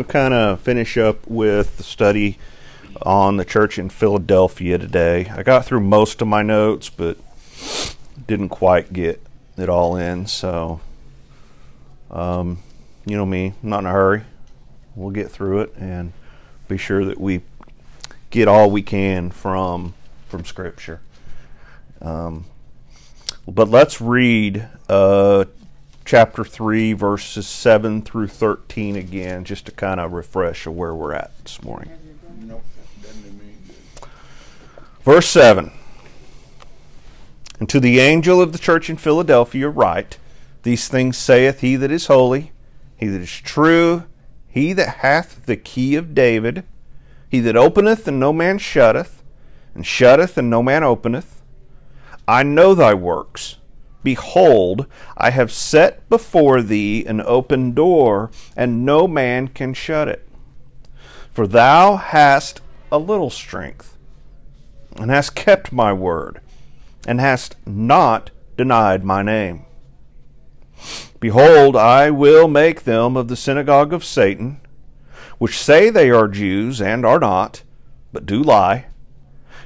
To kind of finish up with the study on the church in Philadelphia today. I got through most of my notes, but didn't quite get it all in. So, um, you know me, I'm not in a hurry. We'll get through it and be sure that we get all we can from from Scripture. Um, but let's read uh, chapter 3, verses 7 through 13 again, just to kind of refresh of where we're at this morning. Verse 7 And to the angel of the church in Philadelphia write, These things saith he that is holy, he that is true, he that hath the key of David, he that openeth and no man shutteth, and shutteth and no man openeth. I know thy works. Behold, I have set before thee an open door, and no man can shut it. For thou hast a little strength, and hast kept my word, and hast not denied my name. Behold, I will make them of the synagogue of Satan, which say they are Jews and are not, but do lie.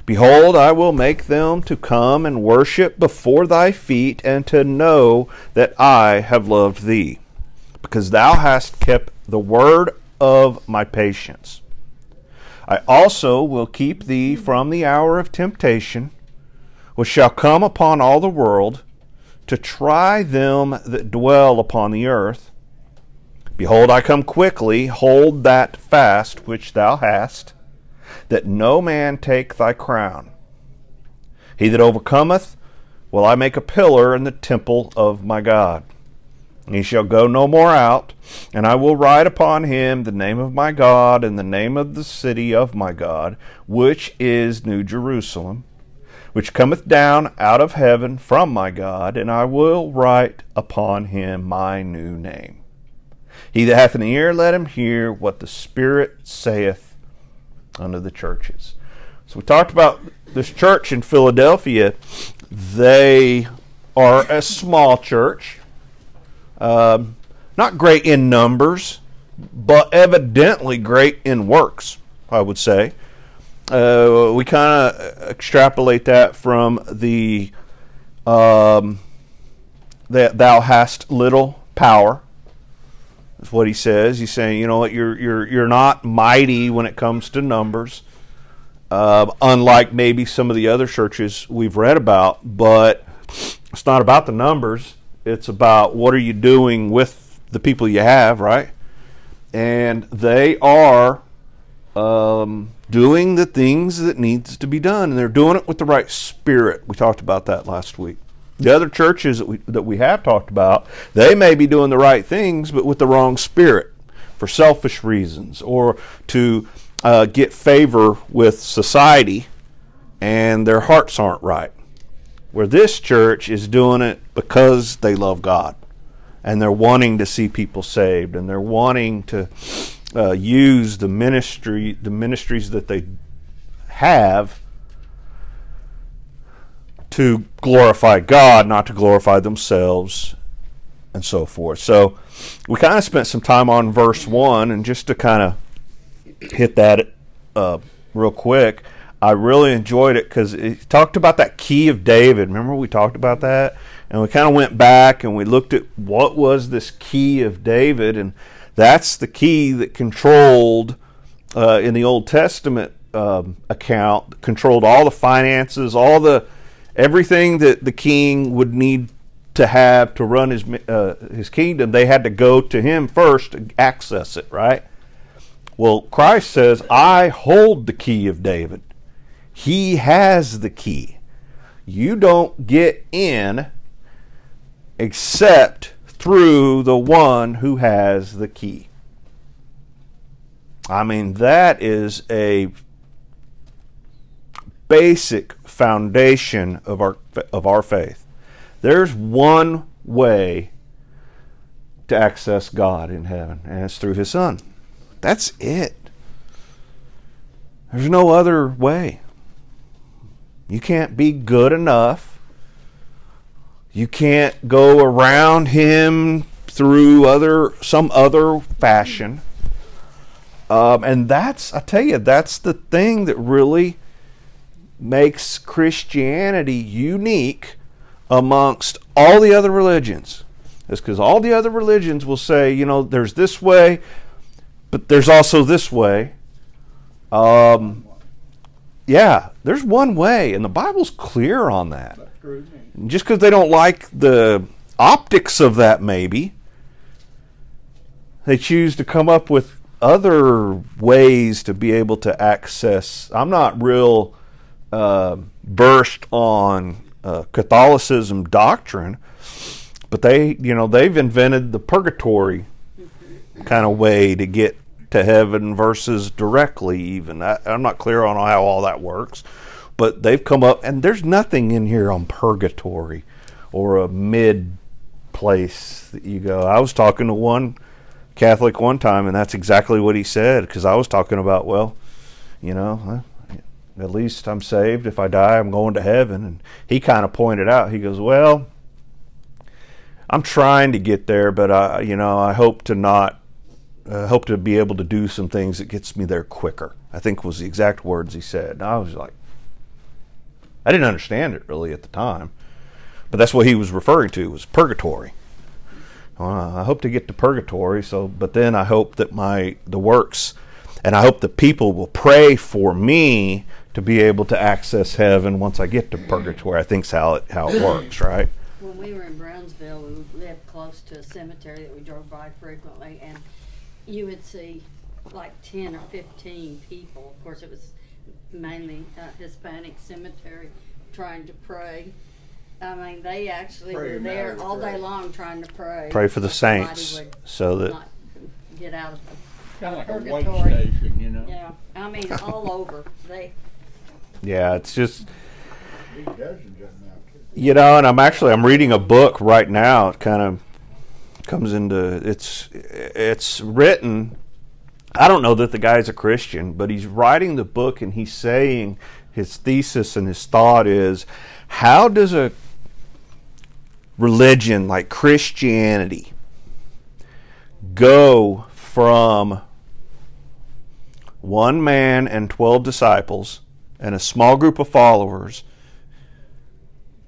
Behold, I will make them to come and worship before thy feet, and to know that I have loved thee, because thou hast kept the word of my patience. I also will keep thee from the hour of temptation, which shall come upon all the world, to try them that dwell upon the earth. Behold, I come quickly, hold that fast which thou hast that no man take thy crown. He that overcometh will I make a pillar in the temple of my God. He shall go no more out, and I will write upon him the name of my God and the name of the city of my God, which is New Jerusalem, which cometh down out of heaven from my God, and I will write upon him my new name. He that hath an ear, let him hear what the Spirit saith under the churches. So we talked about this church in Philadelphia. They are a small church, um, not great in numbers, but evidently great in works. I would say. Uh, we kind of extrapolate that from the um, that thou hast little power is what he says. He's saying, you know what, you're you're you're not mighty when it comes to numbers, uh, unlike maybe some of the other churches we've read about. But it's not about the numbers. It's about what are you doing with the people you have, right? And they are um, doing the things that needs to be done, and they're doing it with the right spirit. We talked about that last week. The other churches that we, that we have talked about, they may be doing the right things, but with the wrong spirit for selfish reasons or to uh, get favor with society, and their hearts aren't right. Where this church is doing it because they love God and they're wanting to see people saved and they're wanting to uh, use the ministry, the ministries that they have to glorify God, not to glorify themselves, and so forth. So we kind of spent some time on verse 1, and just to kind of hit that uh, real quick, I really enjoyed it because it talked about that key of David. Remember, we talked about that? And we kind of went back and we looked at what was this key of David, and that's the key that controlled uh, in the Old Testament um, account, controlled all the finances, all the everything that the king would need to have to run his uh, his kingdom, they had to go to him first to access it, right? Well, Christ says, "I hold the key of David. He has the key. You don't get in except through the one who has the key." I mean, that is a basic foundation of our of our faith. There's one way to access God in heaven, and it's through His Son. That's it. There's no other way. You can't be good enough. You can't go around Him through other some other fashion. Um, and that's I tell you, that's the thing that really makes Christianity unique amongst all the other religions. Is because all the other religions will say, you know, there's this way, but there's also this way. Um, yeah, there's one way, and the Bible's clear on that. Just because they don't like the optics of that, maybe, they choose to come up with other ways to be able to access. I'm not real uh, burst on uh, Catholicism doctrine, but they, you know, they've invented the purgatory kind of way to get to heaven versus directly. Even I, I'm not clear on how all that works, but they've come up, and there's nothing in here on purgatory or a mid place that you go. I was talking to one Catholic one time, and that's exactly what he said because I was talking about, well, you know, at least I'm saved. If I die, I'm going to heaven. And he kind of pointed out, he goes, well, I'm trying to get there, but I, you know, I hope to not, uh, hope to be able to do some things that gets me there quicker. I think was the exact words he said. And I was like, I didn't understand it really at the time, but that's what he was referring to was purgatory. I hope to get to purgatory. So, but then I hope that my the works, and I hope the people will pray for me to be able to access heaven once I get to purgatory. I think's how it how it works, right? When we were in Brownsville, we lived close to a cemetery that we drove by frequently, and you would see like ten or fifteen people. Of course, it was mainly uh, Hispanic cemetery trying to pray. I mean, they actually Pray were there marry, all day long trying to pray. Pray for the saints so that not get out of the Kind of like a way Purgatory. station, you know? yeah. I mean, all over they. Yeah, it's just you know, and I'm actually I'm reading a book right now. It kind of comes into it's it's written. I don't know that the guy's a Christian, but he's writing the book and he's saying his thesis and his thought is how does a religion like Christianity go from one man and 12 disciples and a small group of followers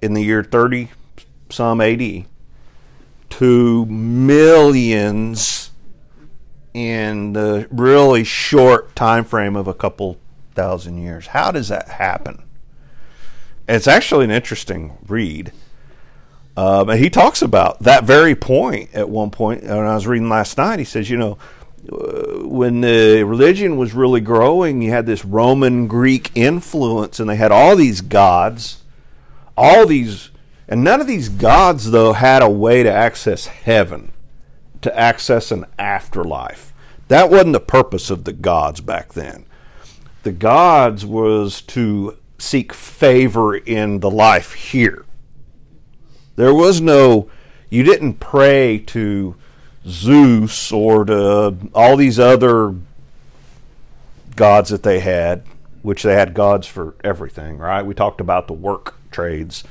in the year 30 some AD to millions in the really short time frame of a couple thousand years. How does that happen? It's actually an interesting read. Um, and he talks about that very point at one point. When I was reading last night, he says, you know, uh, Uh, when the religion was really growing, you had this Roman Greek influence, and they had all these gods, all these, and none of these gods, though, had a way to access heaven, to access an afterlife. That wasn't the purpose of the gods back then. The gods was to seek favor in the life here. There was no, you didn't pray to Zeus or to all these other gods that they had, which they had gods for everything, right? We talked about the work trades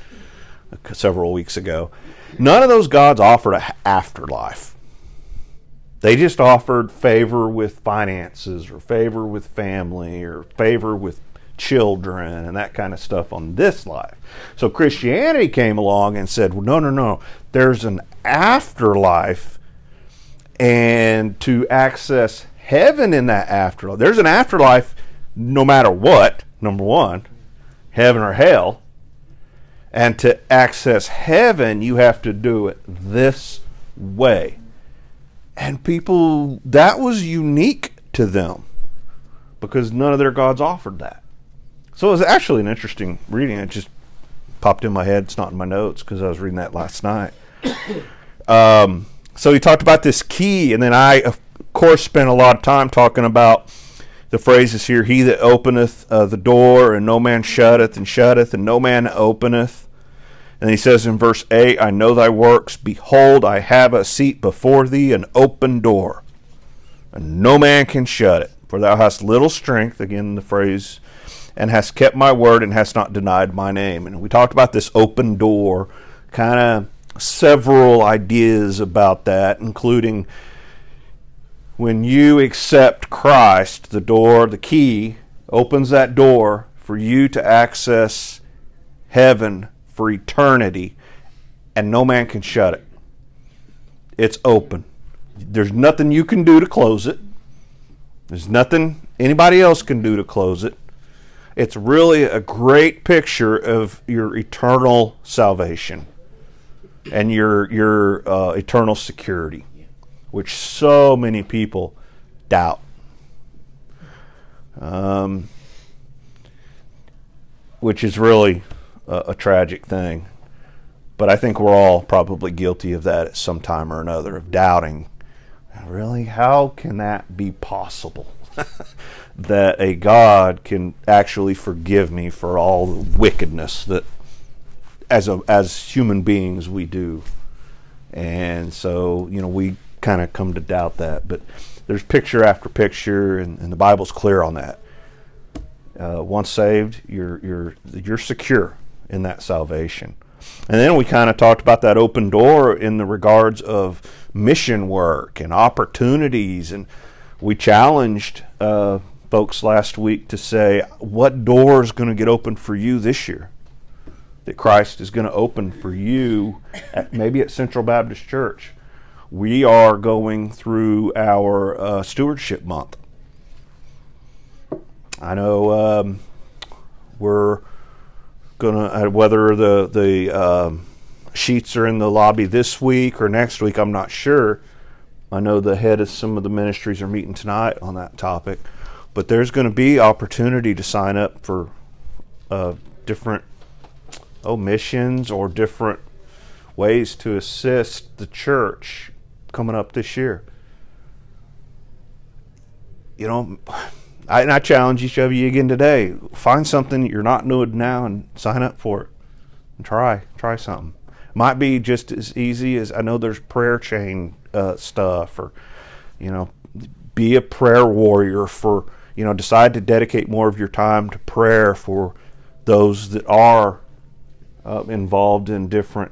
several weeks ago. None of those gods offered an afterlife. They just offered favor with finances or favor with family or favor with children and that kind of stuff on this life. So Christianity came along and said, well, no, no, no. There's an afterlife, and to access heaven in that afterlife, there's an afterlife no matter what, number one, heaven or hell. And to access heaven, you have to do it this way. And people, that was unique to them because none of their gods offered that. So it was actually an interesting reading. It just popped in my head. It's not in my notes because I was reading that last night. Um, so he talked about this key, and then I, of course, spent a lot of time talking about the phrases here He that openeth uh, the door, and no man shutteth, and shutteth, and no man openeth. And he says in verse 8, I know thy works. Behold, I have a seat before thee, an open door, and no man can shut it. For thou hast little strength, again, the phrase, and hast kept my word, and hast not denied my name. And we talked about this open door kind of several ideas about that, including when you accept Christ, the door, the key opens that door for you to access heaven for eternity, and no man can shut it. It's open. There's nothing you can do to close it. There's nothing anybody else can do to close it. It's really a great picture of your eternal salvation and your your uh, eternal security, which so many people doubt. Um, which is really a, a tragic thing. But I think we're all probably guilty of that at some time or another, of doubting. Really, how can that be possible? that a God can actually forgive me for all the wickedness that, as a, as human beings, we do. And so, you know, we kind of come to doubt that. But there's picture after picture, and, and the Bible's clear on that. Uh, once saved, you're you're you're secure in that salvation. And then we kind of talked about that open door in the regards of mission work and opportunities, and we challenged uh, folks last week to say what door is going to get open for you this year that Christ is going to open for you, at, maybe at Central Baptist Church. We are going through our uh, stewardship month I know um, we're gonna uh, whether the the um, sheets are in the lobby this week or next week. I'm not sure. I know the head of some of the ministries are meeting tonight on that topic, but there's going to be opportunity to sign up for uh, different oh missions or different ways to assist the church coming up this year. You know I, and I challenge each of you again today. Find something you're not doing now and sign up for it. And try, try something. Might be just as easy as I know there's prayer chain uh, stuff, or you know, be a prayer warrior for you know, decide to dedicate more of your time to prayer for those that are uh, involved in different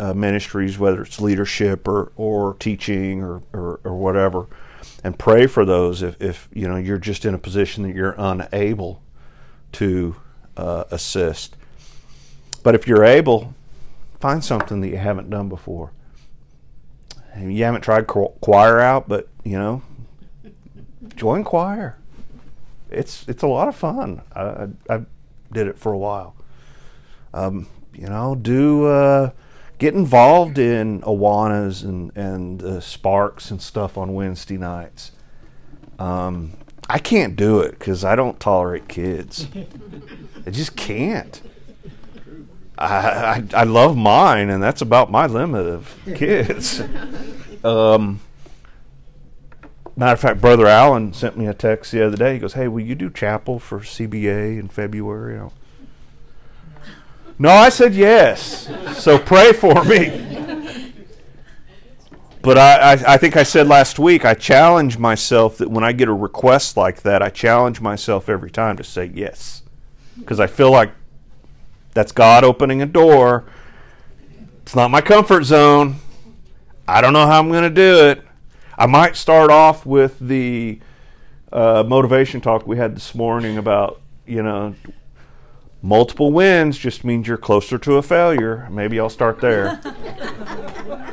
uh, ministries, whether it's leadership or or teaching or, or, or whatever and pray for those if, if you know you're just in a position that you're unable to uh, assist. But if you're able, find something that you haven't done before. You haven't tried choir out, but you know, join choir. It's it's a lot of fun. I, I, I did it for a while. Um, you know, do. Uh, get involved in Awanas and and uh, Sparks and stuff on Wednesday nights. Um, I can't do it because I don't tolerate kids. I just can't. I, I, I love mine, and that's about my limit of kids. um, matter of fact, Brother Allen sent me a text the other day. He goes, "Hey, will you do chapel for CBA in February?" No, I said yes. So pray for me. But I, I, I, think I said last week, I challenge myself that when I get a request like that, I challenge myself every time to say yes. Because I feel like that's God opening a door. It's not my comfort zone. I don't know how I'm going to do it. I might start off with the uh, motivation talk we had this morning about, you know, Multiple wins just means you're closer to a failure. Maybe I'll start there.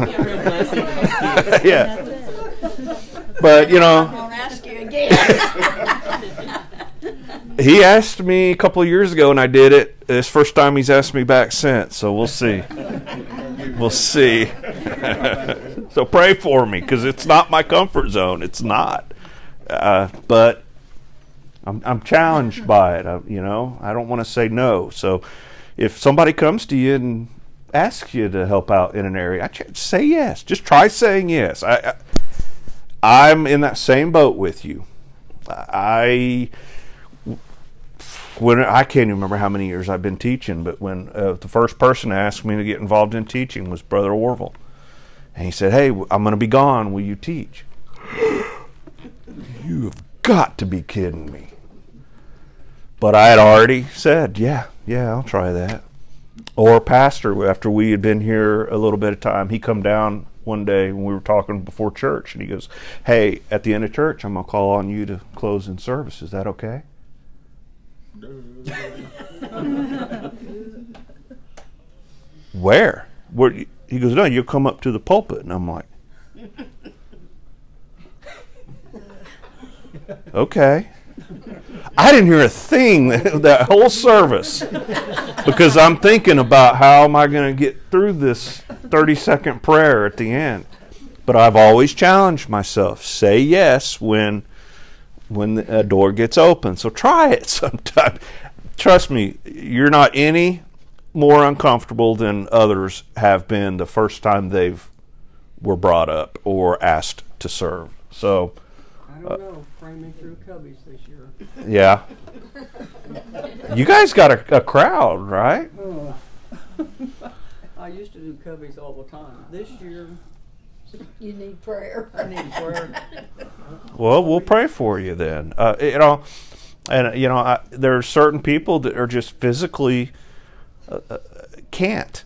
yeah. But, you know. ask you again. he asked me a couple of years ago and I did it. It's first time he's asked me back since, so we'll see. We'll see. so pray for me because it's not my comfort zone. It's not. Uh, but I'm, I'm challenged by it. I, you know, I don't want to say no. So if somebody comes to you and asks you to help out in an area, I ch- say yes. Just try saying yes. I, I I'm in that same boat with you. I when I can't even remember how many years I've been teaching, but when uh, the first person asked me to get involved in teaching was Brother Orville, and he said, "Hey, I'm going to be gone. Will you teach?" you have got to be kidding me. But I had already said, yeah, yeah, I'll try that. Or pastor, after we had been here a little bit of time, he come down one day when we were talking before church, and he goes, "Hey, at the end of church, I'm gonna call on you to close in service. Is that okay?" Where? Where? He goes, "No, you'll come up to the pulpit," and I'm like, "Okay." I didn't hear a thing that, whole service because I'm thinking about how am I going to get through this 30 second prayer at the end. But I've always challenged myself: say yes when when a door gets open. So try it sometime. Trust me, you're not any more uncomfortable than others have been the first time they've were brought up or asked to serve. So I don't know. Pray me through Cubbies this year. yeah, you guys got a, a crowd, right? I used to do Cubbies all the time. This year, You need prayer. I need prayer. Well, we'll pray for you then. Uh, you know, and you know, I, there are certain people that are just physically uh, uh, can't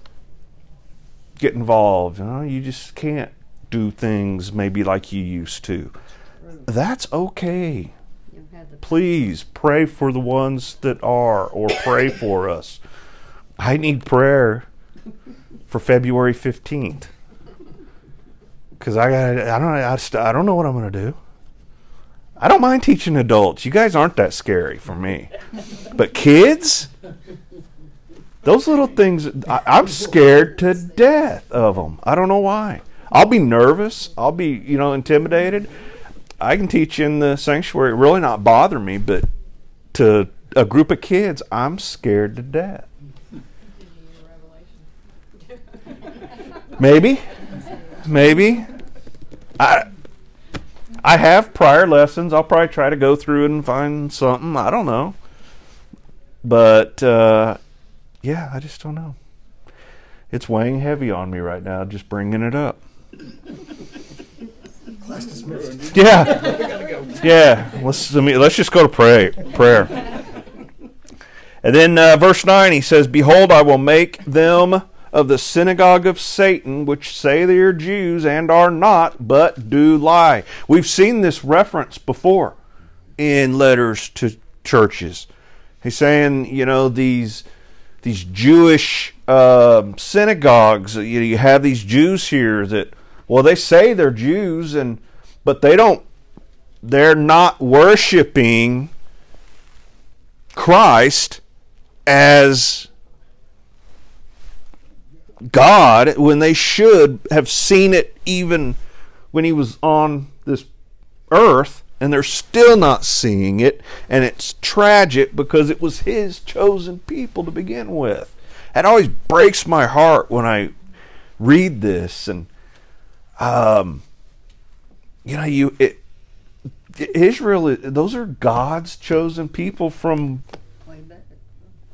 get involved. You know, you just can't do things maybe like you used to. That's okay. You have the Please pray for the ones that are, or pray for us. I need prayer for February fifteenth because I got I don't I, st- I don't know what I'm gonna do. I don't mind teaching adults. You guys aren't that scary for me, but kids, those little things, I, I'm scared to death of them. I don't know why. I'll be nervous. I'll be you know intimidated. I can teach in the sanctuary, really not bother me, but to a group of kids, I'm scared to death. Maybe, maybe. I I have prior lessons. I'll probably try to go through and find something. I don't know, but uh, yeah, I just don't know. It's weighing heavy on me right now, just bringing it up. Yeah, yeah. Let's let's just go to pray prayer. And then uh, verse nine, he says, "Behold, I will make them of the synagogue of Satan, which say they are Jews and are not, but do lie." We've seen this reference before in letters to churches. He's saying, you know, these these Jewish um synagogues. You, you have these Jews here that, well, they say they're Jews, and but they don't. They're not worshiping Christ as God when they should have seen it even when he was on this earth and they're still not seeing it and it's tragic because it was his chosen people to begin with it always breaks my heart when i read this and um you know you it, israel those are god's chosen people from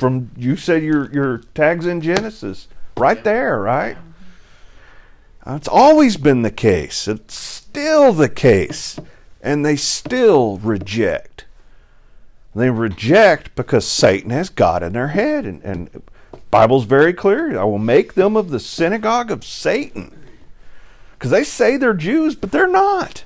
from you said your your tags in Genesis right there, right? Uh, It's always been the case. It's still the case, and they still reject. They reject because Satan has got in their head, and, and Bible's very clear. I will make them of the synagogue of Satan, because they say they're Jews, but they're not.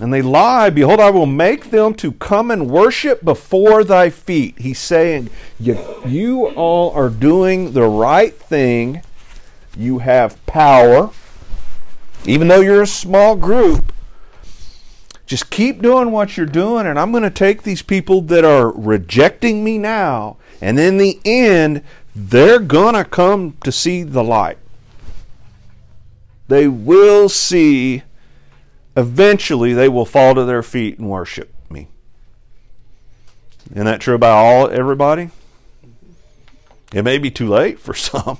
And they lie. Behold, I will make them to come and worship before thy feet. He's saying, you, all are doing the right thing. You have power. Even though you're a small group, just keep doing what you're doing, and I'm going to take these people that are rejecting me now, and in the end, they're going to come to see the light. They will see eventually they will fall to their feet and worship me. Isn't that true about all everybody? It may be too late for some,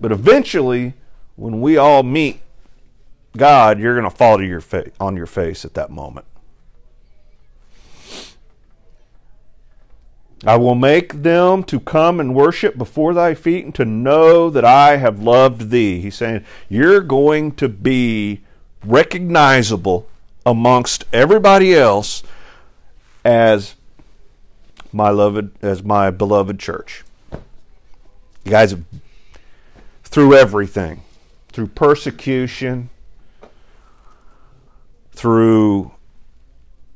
but eventually, when we all meet God, you're going to fall to your face on your face at that moment. I will make them to come and worship before thy feet and to know that I have loved thee. He's saying, You're going to be recognizable amongst everybody else as my beloved as my beloved church. You guys, through everything, through persecution, through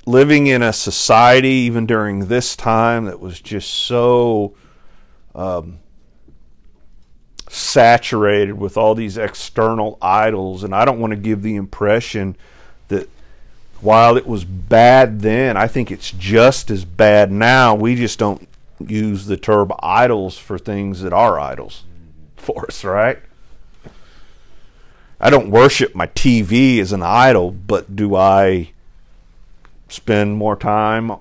living in a society, even during this time, that was just so um, saturated with all these external idols. And I don't want to give the impression that while it was bad then, I think it's just as bad now. We just don't use the term idols for things that are idols for us, right? I don't worship my TV as an idol, but do I spend more time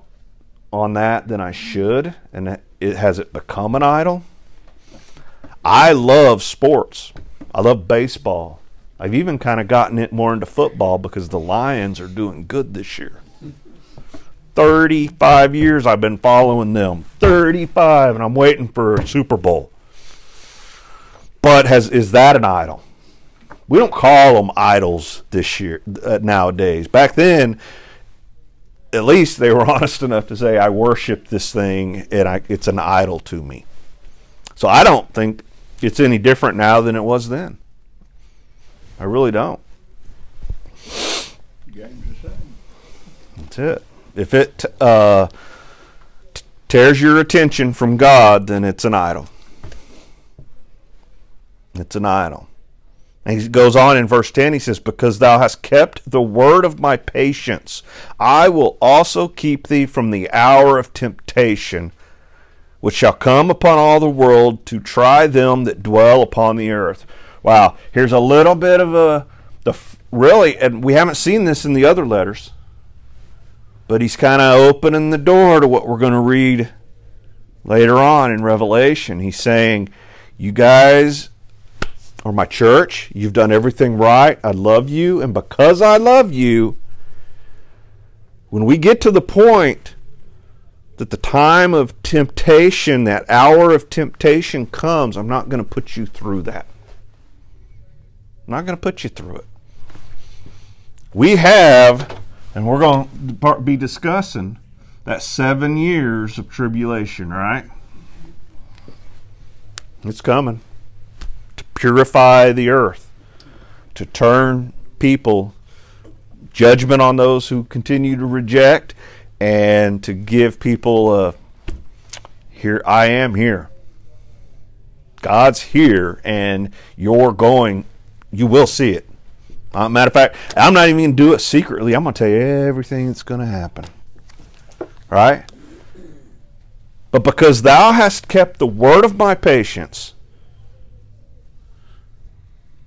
on that than I should? And it has it become an idol? I love sports. I love baseball. I've even kind of gotten it more into football because the Lions are doing good this year. 35 years I've been following them. 35 and I'm waiting for a Super Bowl. But has is that an idol? We don't call them idols this year uh, nowadays. Back then at least they were honest enough to say I worship this thing and I, it's an idol to me. So I don't think it's any different now than it was then. I really don't. Game's the same. That's it. If it uh, t- tears your attention from God, then it's an idol. It's an idol. And he goes on in verse 10, he says, Because thou hast kept the word of my patience, I will also keep thee from the hour of temptation, which shall come upon all the world to try them that dwell upon the earth. Wow, here's a little bit of a, the really, and we haven't seen this in the other letters, but he's kind of opening the door to what we're going to read later on in Revelation. He's saying, You guys or my church, you've done everything right. I love you. And because I love you, when we get to the point that the time of temptation, that hour of temptation comes, I'm not going to put you through that. I'm not going to put you through it. We have, and we're going to be discussing that seven years of tribulation, right? It's coming purify the earth, to turn people, judgment on those who continue to reject, and to give people a here I am here. God's here, and you're going, you will see it. Uh, matter of fact, I'm not even going to do it secretly. I'm going to tell you everything that's going to happen. Right? But because thou hast kept the word of my patience,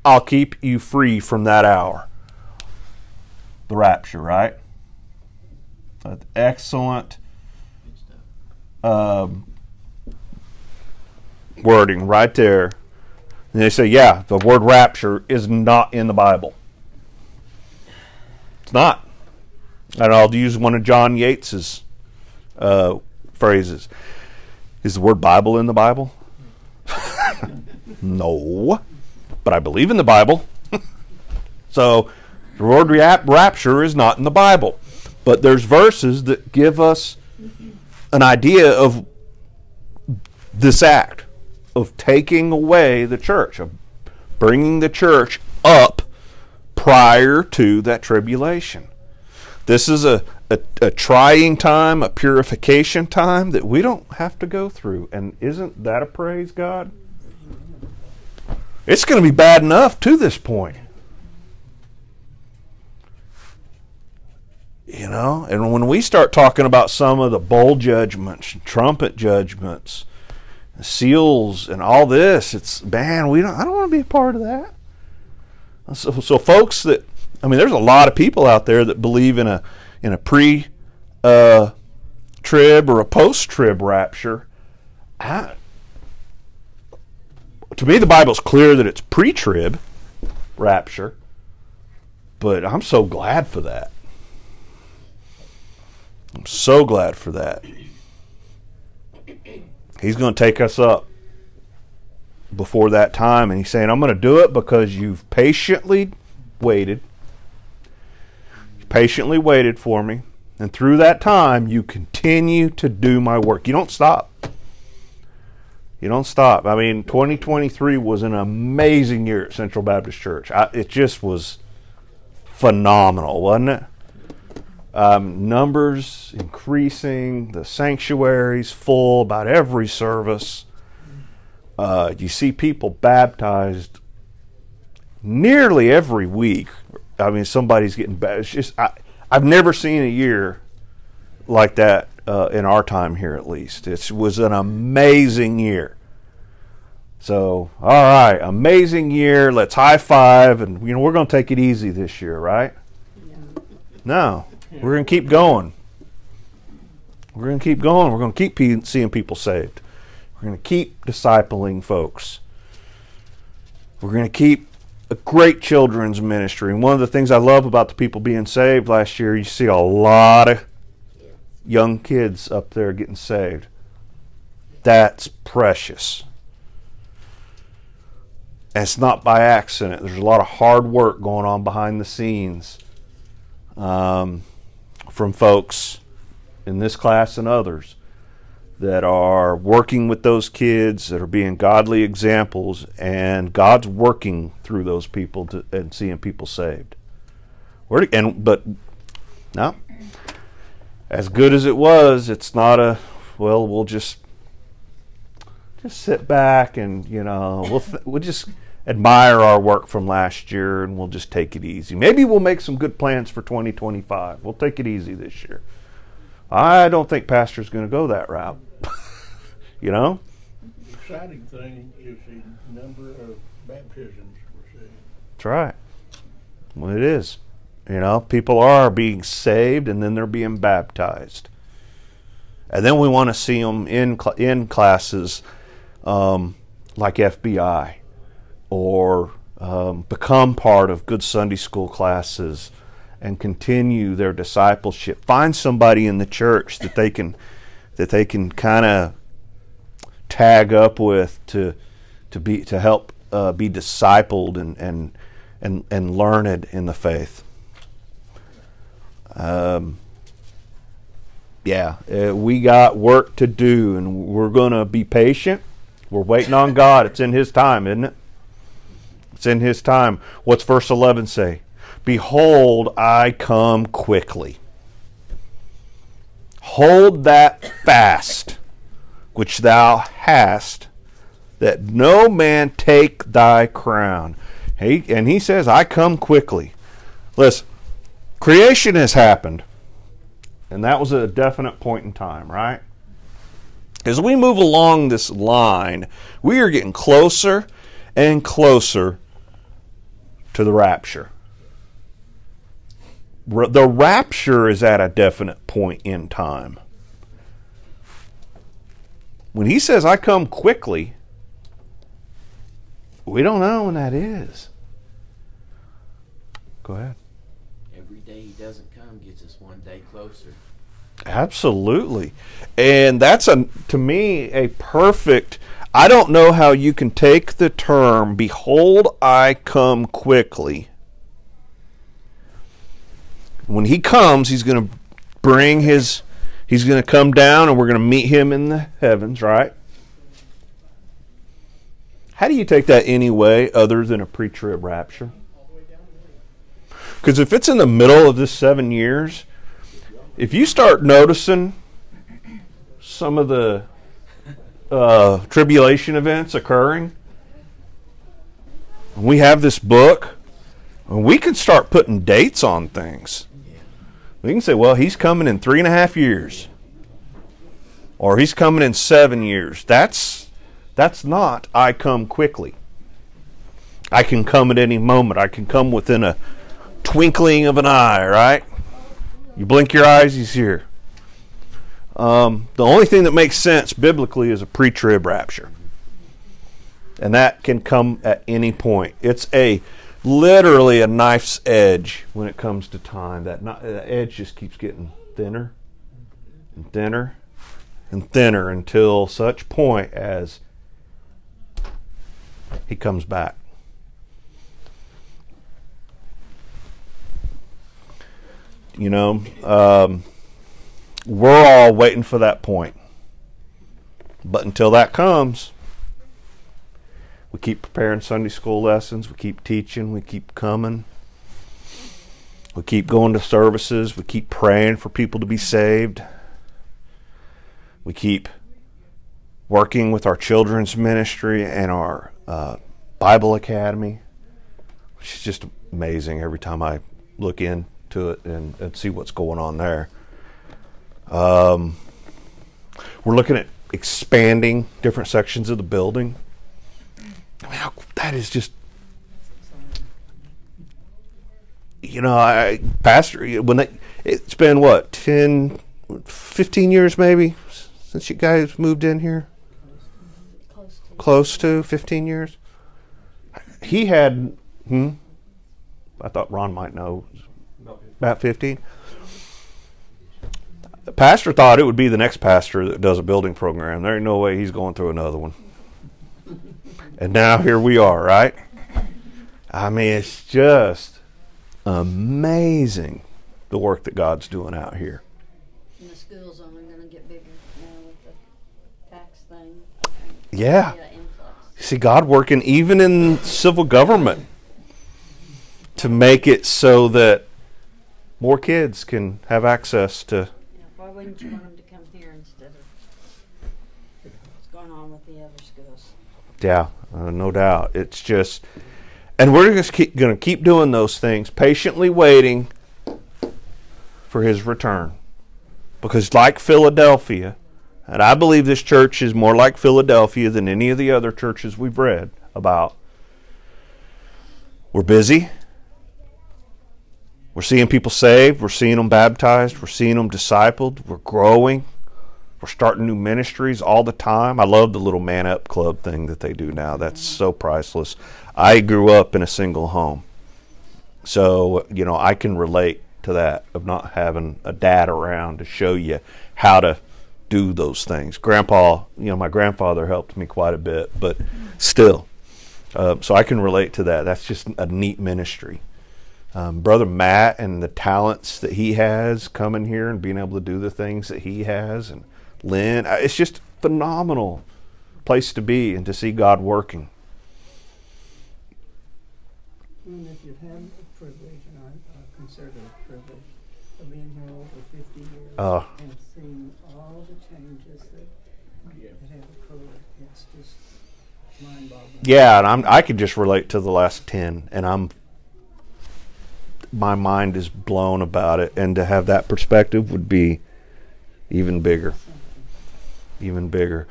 I'll keep you free from that hour. The rapture, right? That's excellent um, wording right there. And they say, yeah, the word rapture is not in the Bible. It's not. And I'll use one of John Yates's uh, phrases. Is the word Bible in the Bible? no but I believe in the Bible. so the rapture is not in the Bible. But there's verses that give us an idea of this act of taking away the church, of bringing the church up prior to that tribulation. This is a, a, a, trying time, a purification time that we don't have to go through. And isn't that a praise God? It's going to be bad enough to this point. You know, and when we start talking about some of the bowl judgments, trumpet judgments, seals, and all this, it's man, we don't. I don't want to be a part of that. So, so folks that I mean, there's a lot of people out there that believe in a in a pre uh, trib or a post trib rapture. I, to me, the Bible's clear that it's pre trib rapture, but I'm so glad for that. I'm so glad for that. He's going to take us up before that time, and he's saying, I'm going to do it because you've patiently waited. patiently waited for me, and through that time, you continue to do my work. You don't stop. You don't stop. I mean, 2023 was an amazing year at Central Baptist Church. I, it just was phenomenal, wasn't it? Um, numbers increasing, the sanctuaries full about every service. Uh, you see people baptized nearly every week. I mean, somebody's getting baptized. It's just I, I've never seen a year like that uh, in our time here, at least. It was an amazing year. So, all right, amazing year. Let's high five, and you know we're going to take it easy this year, right? No, we're going to keep going. We're going to keep going. We're going to keep pe- seeing people saved. We're going to keep discipling folks. We're going to keep a great children's ministry. And one of the things I love about the people being saved last year, you see a lot of young kids up there getting saved. That's precious. And it's not by accident. There's a lot of hard work going on behind the scenes um, from folks in this class and others that are working with those kids, that are being godly examples, and God's working through those people to, and seeing people saved. And but no, as good as it was, it's not a well. We'll just just sit back and you know we'll th- we'll just admire our work from last year and we'll just take it easy. Maybe we'll make some good plans for 2025. We'll take it easy this year. I don't think pastor's going to go that route. you know? The Exciting thing is the number of baptisms we're seeing. That's right. Well, it is. You know, people are being saved and then they're being baptized. And then we want to see them in, cl- in classes um, like FBI or um, become part of good Sunday school classes and continue their discipleship. Find somebody in the church that they can that they can kind of tag up with to to be to help uh, be discipled and and and and learned in the faith. Um, yeah, uh, we got work to do, and we're gonna be patient. We're waiting on God. It's in His time, isn't it? It's in His time. What's verse eleven say? Behold, I come quickly. Hold that fast which thou hast, that no man take thy crown. He, and he says, I come quickly. Listen, creation has happened. And that was a definite point in time, right? As we move along this line, we are getting closer and closer to the rapture. The rapture is at a definite point in time. When he says, I come quickly, we don't know when that is. Go ahead. Every day he doesn't come gets us one day closer. Absolutely. And that's a to me a perfect I don't know how you can take the term behold I come quickly. When he comes, he's going to bring his he's going to come down and we're going to meet him in the heavens, right? How do you take that anyway other than a pre-trib rapture? Because if it's in the middle of this 7 years, if you start noticing some of the uh, tribulation events occurring, we have this book, and we can start putting dates on things. We can say, well, he's coming in three and a half years, or he's coming in seven years. That's that's not I come quickly. I can come at any moment. I can come within a twinkling of an eye. Right? You blink your eyes, he's here. Um, the only thing that makes sense biblically is a pre-trib rapture, and that can come at any point. It's a literally a knife's edge when it comes to time. That, not, that edge just keeps getting thinner and thinner and thinner until such point as he comes back. You know, um, we're all waiting for that point. But until that comes, We keep preparing Sunday school lessons. We keep teaching. We keep coming. We keep going to services. We keep praying for people to be saved. We keep working with our children's ministry and our uh, Bible Academy, which is just amazing every time I look into it and, and see what's going on there. Um, we're looking at expanding different sections of the building. I mean, that is just, you know, I pastor when they, it's been what 10, 15 years maybe since you guys moved in here Close to. close to 15 years. He had, hmm, I thought Ron might know, about 15. The pastor thought it would be the next pastor that does a building program. There ain't no way he's going through another one. And now here we are, right? I mean, it's just amazing the work that God's doing out here. And the school's only gonna get bigger now with the tax thing. Yeah. influx. see God working even in civil government to make it so that more kids can have access to. Yeah, why wouldn't you want them to come here instead of what's going on with the other schools? Yeah, uh, no doubt. It's just, and we're just keep, going to keep doing those things, patiently waiting for His return, because like Philadelphia, and I believe this church is more like Philadelphia than any of the other churches we've read about. We're busy. We're seeing people saved. We're seeing them baptized. We're seeing them discipled. We're growing. We're starting new ministries all the time. I love the little man up club thing that they do now. That's so priceless. I grew up in a single home. So, you know, I can relate to that of not having a dad around to show you how to do those things. Grandpa, you know, my grandfather helped me quite a bit, but still. Uh, so I can relate to that. That's just a neat ministry. Um, Brother Matt and the talents that he has coming here and being able to do the things that he has, and Lynn, uh, it's just phenomenal place to be and to see God working. And if you've had the privilege, and I, I consider it a privilege, of being here over fifty years Uh, and seeing all the changes that, that have occurred, it's just mind-boggling. yeah, and I'm I could just relate to the last ten, and I'm my mind is blown about it, and to have that perspective would be even bigger, even bigger.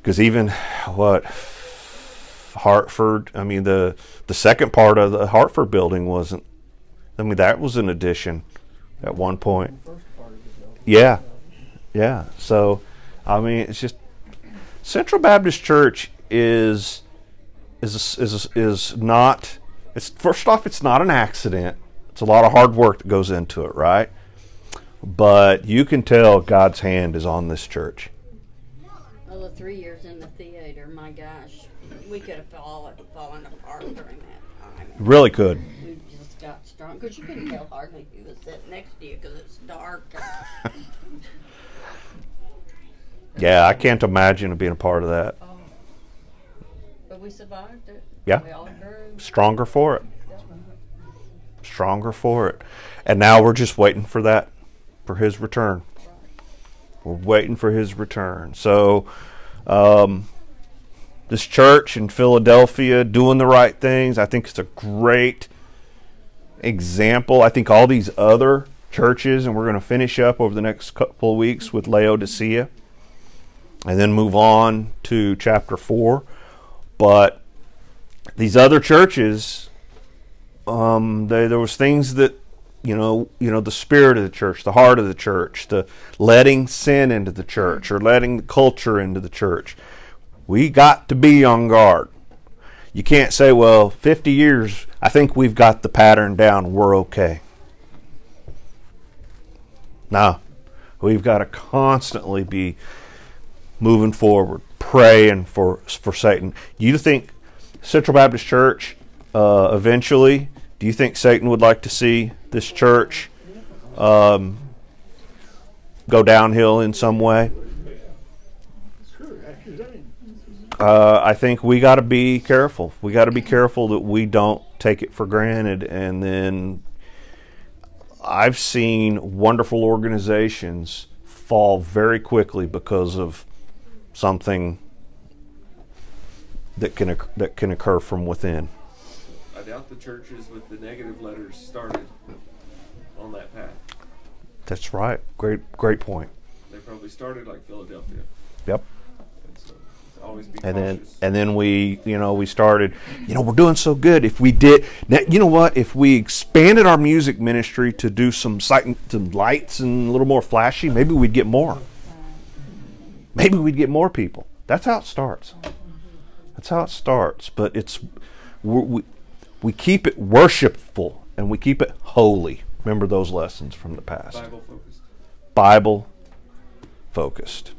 Because even what Hartford, I mean the the second part of the Hartford building wasn't. I mean that was an addition at one point. First part of the building. Yeah, yeah. So, I mean, it's just Central Baptist Church is is is is not. It's first off, it's not an accident. It's a lot of hard work that goes into it, right? But you can tell God's hand is on this church. Well, the three years in the theater, my gosh, we could have fallen, fallen apart during that time. Really could. We just got strong because you couldn't tell hardly who was sitting next to you because it's dark. Yeah, I can't imagine being a part of that. oh. But we survived it. Yeah. We all grew. Stronger for it. Stronger for it. And now we're just waiting for that, for His return. We're waiting for his return. So, um, this church in Philadelphia doing the right things, I think it's a great example. I think all these other churches, and we're going to finish up over the next couple of weeks with Laodicea and then move on to chapter 4. But these other churches, um, they, there was things that you know, you know, the spirit of the church, the heart of the church, the letting sin into the church or letting the culture into the church. We got to be on guard. You can't say, well, 50 years, I think we've got the pattern down, we're okay. No, we've got to constantly be moving forward, praying for for Satan. You think Central Baptist Church uh, eventually? Do you think Satan would like to see this church um, go downhill in some way? Uh, I think we got to be careful. We got to be careful that we don't take it for granted. And then I've seen wonderful organizations fall very quickly because of something that can that can occur from within. I doubt the churches with the negative letters started on that path. That's right. Great great point. They probably started like Philadelphia. Yep. And so always be and then and then we you know we started you know we're doing so good if we did now you know what if we expanded our music ministry to do some sight some lights and a little more flashy maybe we'd get more maybe we'd get more people that's how it starts that's how it starts but it's we we, keep it worshipful and we keep it holy remember those lessons from the past Bible focused. Bible focused.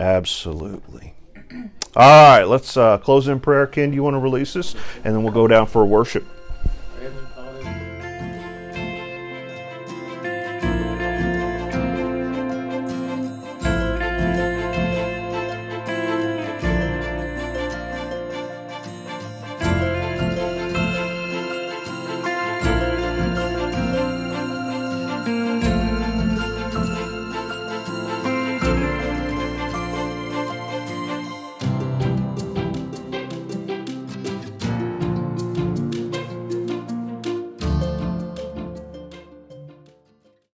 Absolutely. All right, let's uh, close in prayer. Ken, do you want to release us? And then we'll go down for a worship.